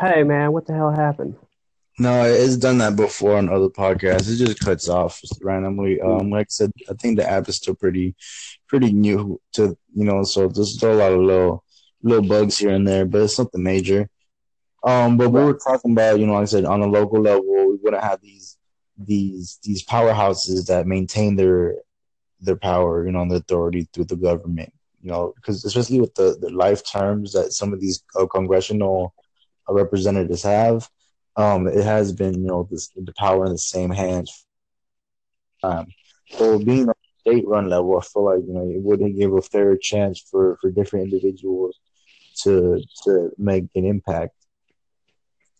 Hey man, what the hell happened? No, it's done that before on other podcasts. It just cuts off randomly. Um, like I said, I think the app is still pretty, pretty new to you know. So there's still a lot of little, little bugs here and there, but it's something major. Um, but we were talking about, you know, like I said, on a local level, we wouldn't have these, these, these powerhouses that maintain their, their power, you know, and the authority through the government. You know, because especially with the, the life terms that some of these uh, congressional representatives have um, it has been, you know, this, the power in the same hands. Um, so being on state run level, I feel like you know it wouldn't give a fair chance for for different individuals to to make an impact.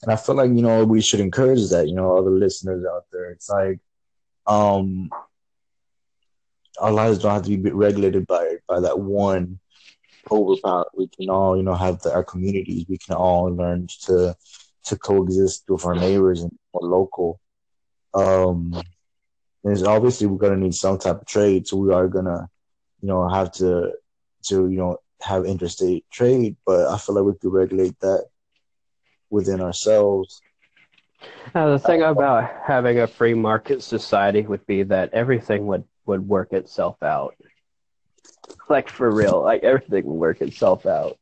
And I feel like you know we should encourage that. You know, other listeners out there, it's like, um, our lives don't have to be regulated by by that one overpower. We can all, you know, have the, our communities. We can all learn to to coexist with our neighbors and more local. Um, and obviously we're gonna need some type of trade, so we are gonna, you know, have to to you know have interstate trade. But I feel like we could regulate that within ourselves. Now, the thing about having a free market society would be that everything would would work itself out. Like for real, like everything will work itself out.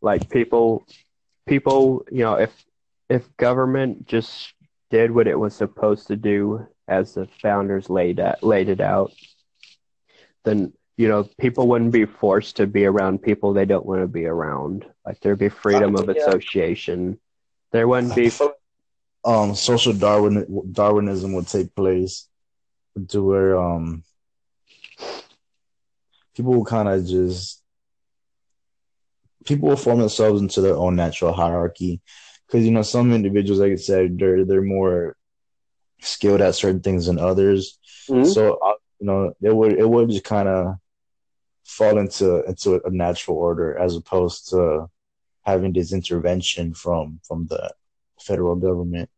Like people people, you know, if if government just did what it was supposed to do as the founders laid out, laid it out, then you know people wouldn't be forced to be around people they don't want to be around. Like there'd be freedom of association. There wouldn't be. Um, social Darwin Darwinism would take place to where um people will kind of just people will form themselves into their own natural hierarchy. Because you know some individuals like i said they're they're more skilled at certain things than others. Mm-hmm. so you know it would it would just kind of fall into into a natural order as opposed to having this intervention from from the federal government.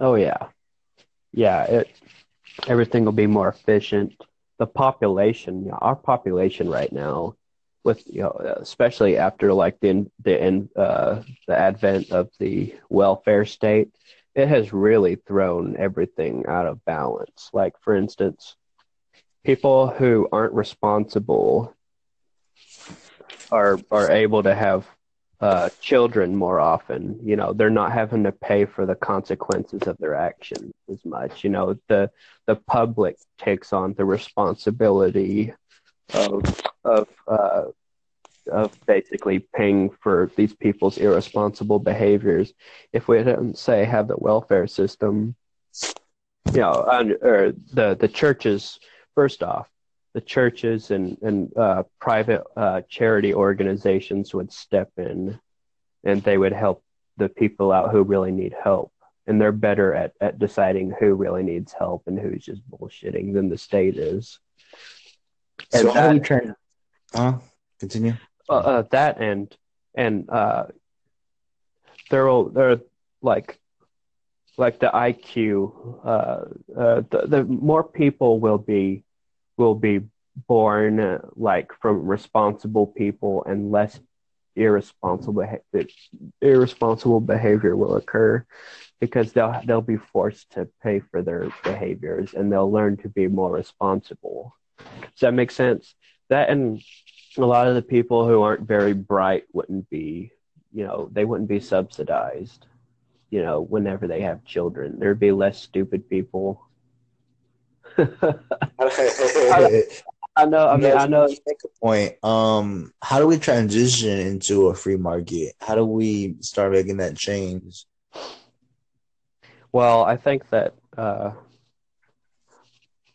Oh yeah. Yeah it everything will be more efficient the population our population right now with you know especially after like the the uh, the advent of the welfare state it has really thrown everything out of balance. Like for instance people who aren't responsible are are able to have uh, children more often you know they're not having to pay for the consequences of their actions as much you know the the public takes on the responsibility of of uh, of basically paying for these people's irresponsible behaviors. If we didn't say have the welfare system, you know, and, or the the churches first off, the churches and and uh, private uh, charity organizations would step in, and they would help the people out who really need help. And they're better at, at deciding who really needs help and who's just bullshitting than the state is. And so how do we turn? Huh? Continue. Uh, uh, that and and uh, they're all, they're like like the IQ. Uh, uh, the, the more people will be will be born uh, like from responsible people and less irresponsible irresponsible behavior will occur because they'll they'll be forced to pay for their behaviors and they'll learn to be more responsible. Does that make sense? That and a lot of the people who aren't very bright wouldn't be, you know, they wouldn't be subsidized, you know, whenever they have children. There'd be less stupid people. I, know. I mean, I know. Make a point. Um, how do we transition into a free market? How do we start making that change? Well, I think that uh,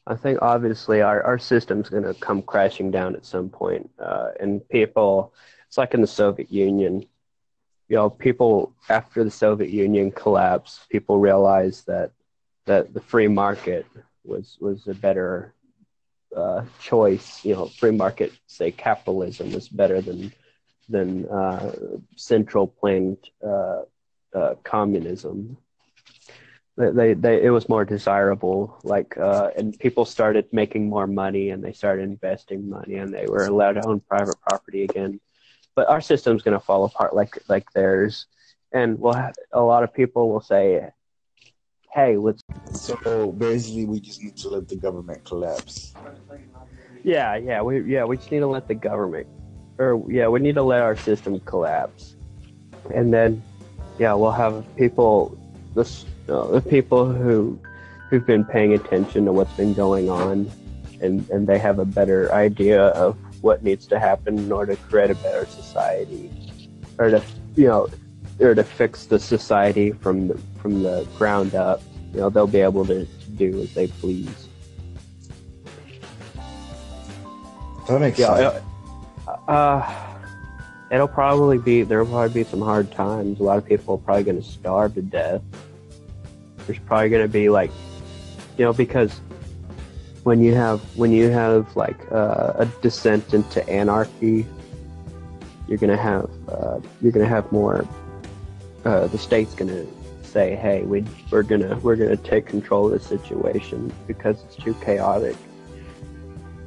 I think obviously our, our system's going to come crashing down at some point. Uh, and people, it's like in the Soviet Union. You know, people after the Soviet Union collapsed, people realized that that the free market was was a better uh, choice. You know, free market, say capitalism, is better than than uh, central planned uh, uh, communism they, they it was more desirable like uh, and people started making more money and they started investing money and they were allowed to own private property again but our system's going to fall apart like like theirs and we'll have, a lot of people will say, "Hey, let's." So basically, we just need to let the government collapse. Yeah, yeah, we yeah we just need to let the government, or yeah, we need to let our system collapse, and then yeah, we'll have people this uh, the people who who've been paying attention to what's been going on, and and they have a better idea of what needs to happen in order to create a better society, or to you know, or to fix the society from the from the ground up. You know, they'll be able to, to do as they please. That makes Yeah, sense. uh, uh, it'll probably be there'll probably be some hard times. A lot of people are probably going to starve to death. There's probably going to be like, you know, because when you have when you have like uh, a descent into anarchy, you're going to have uh, you're going to have more. Uh, the state's going to say, "Hey, we we're gonna we're gonna take control of the situation because it's too chaotic."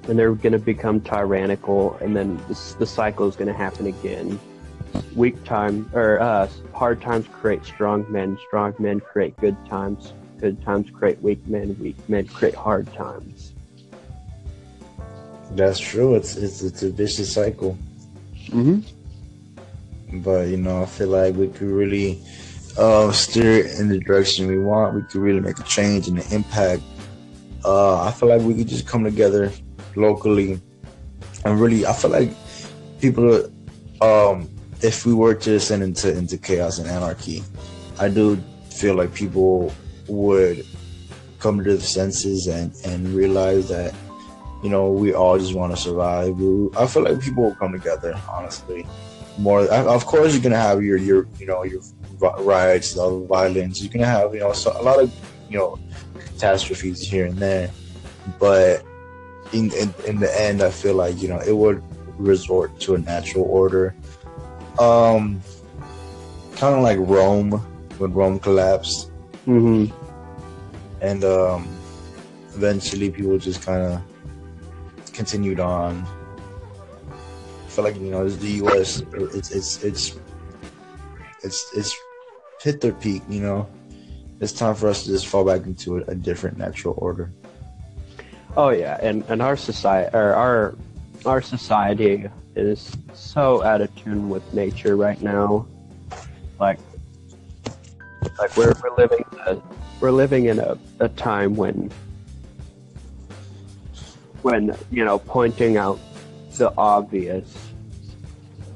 and they're going to become tyrannical, and then this, the cycle is going to happen again. Weak time or uh, hard times create strong men. Strong men create good times. Good times create weak men. Weak men create hard times. That's true. It's it's it's a vicious cycle. Mm-hmm. But you know, I feel like we could really uh, steer it in the direction we want. We could really make a change and an impact. Uh, I feel like we could just come together locally and really. I feel like people, um, if we were to descend into into chaos and anarchy, I do feel like people would come to their senses and and realize that you know we all just want to survive. We, I feel like people will come together, honestly more of course you're gonna have your your you know your riots a lot of violence you're gonna have you know so, a lot of you know catastrophes here and there but in, in in the end i feel like you know it would resort to a natural order um kind of like rome when rome collapsed Mm-hmm. and um eventually people just kind of continued on I feel like you know the U.S. It's it's it's it's it's hit their peak. You know, it's time for us to just fall back into a, a different natural order. Oh yeah, and and our society or our our society is so out of tune with nature right now. Like like we're we're living a, we're living in a, a time when when you know pointing out the obvious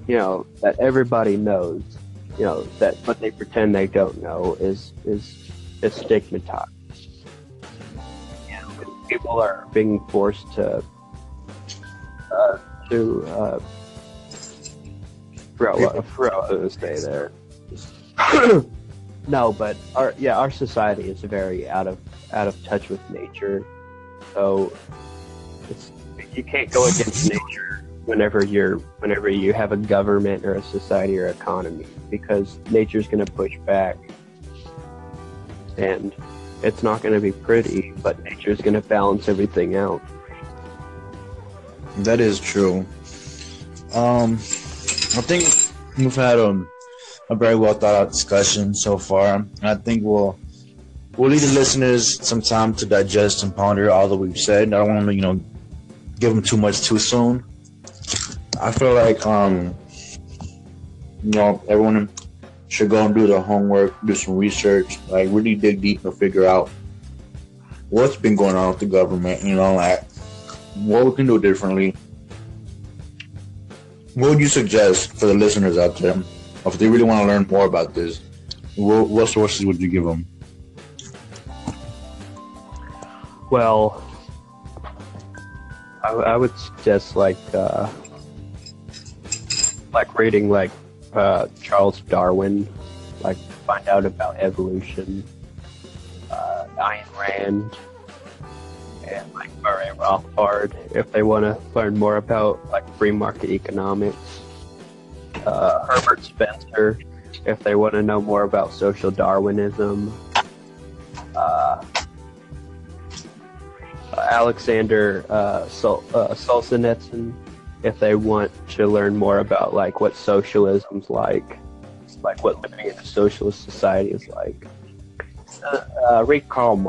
you know that everybody knows you know that but they pretend they don't know is is is stigmatized you know, people are being forced to uh, to uh, forgot what, I forgot what I was gonna say there. no, but our yeah, our society is very out of out of touch with nature. So it's you can't go against nature whenever you're whenever you have a government or a society or economy because nature's going to push back and it's not going to be pretty but nature's going to balance everything out That is true. Um, I think we've had um, a very well thought out discussion so far, and I think we'll we'll leave the listeners some time to digest and ponder all that we've said. I don't want to you know give them too much too soon. I feel like um, you know everyone should go and do their homework, do some research, like really dig deep and figure out what's been going on with the government. You know, like what we can do differently. What would you suggest for the listeners out there? If they really want to learn more about this, what, what sources would you give them? well I, I would suggest like uh, like reading like uh, charles darwin like find out about evolution uh, Ayn Rand and like Murray Rothbard if they want to learn more about like free market economics. Uh, Herbert Spencer if they want to know more about social Darwinism. Uh, Alexander uh, Sol- uh, Solzhenitsyn if they want to learn more about like what socialism's like. like what living in a socialist society is like. Uh, uh, read Karl Marx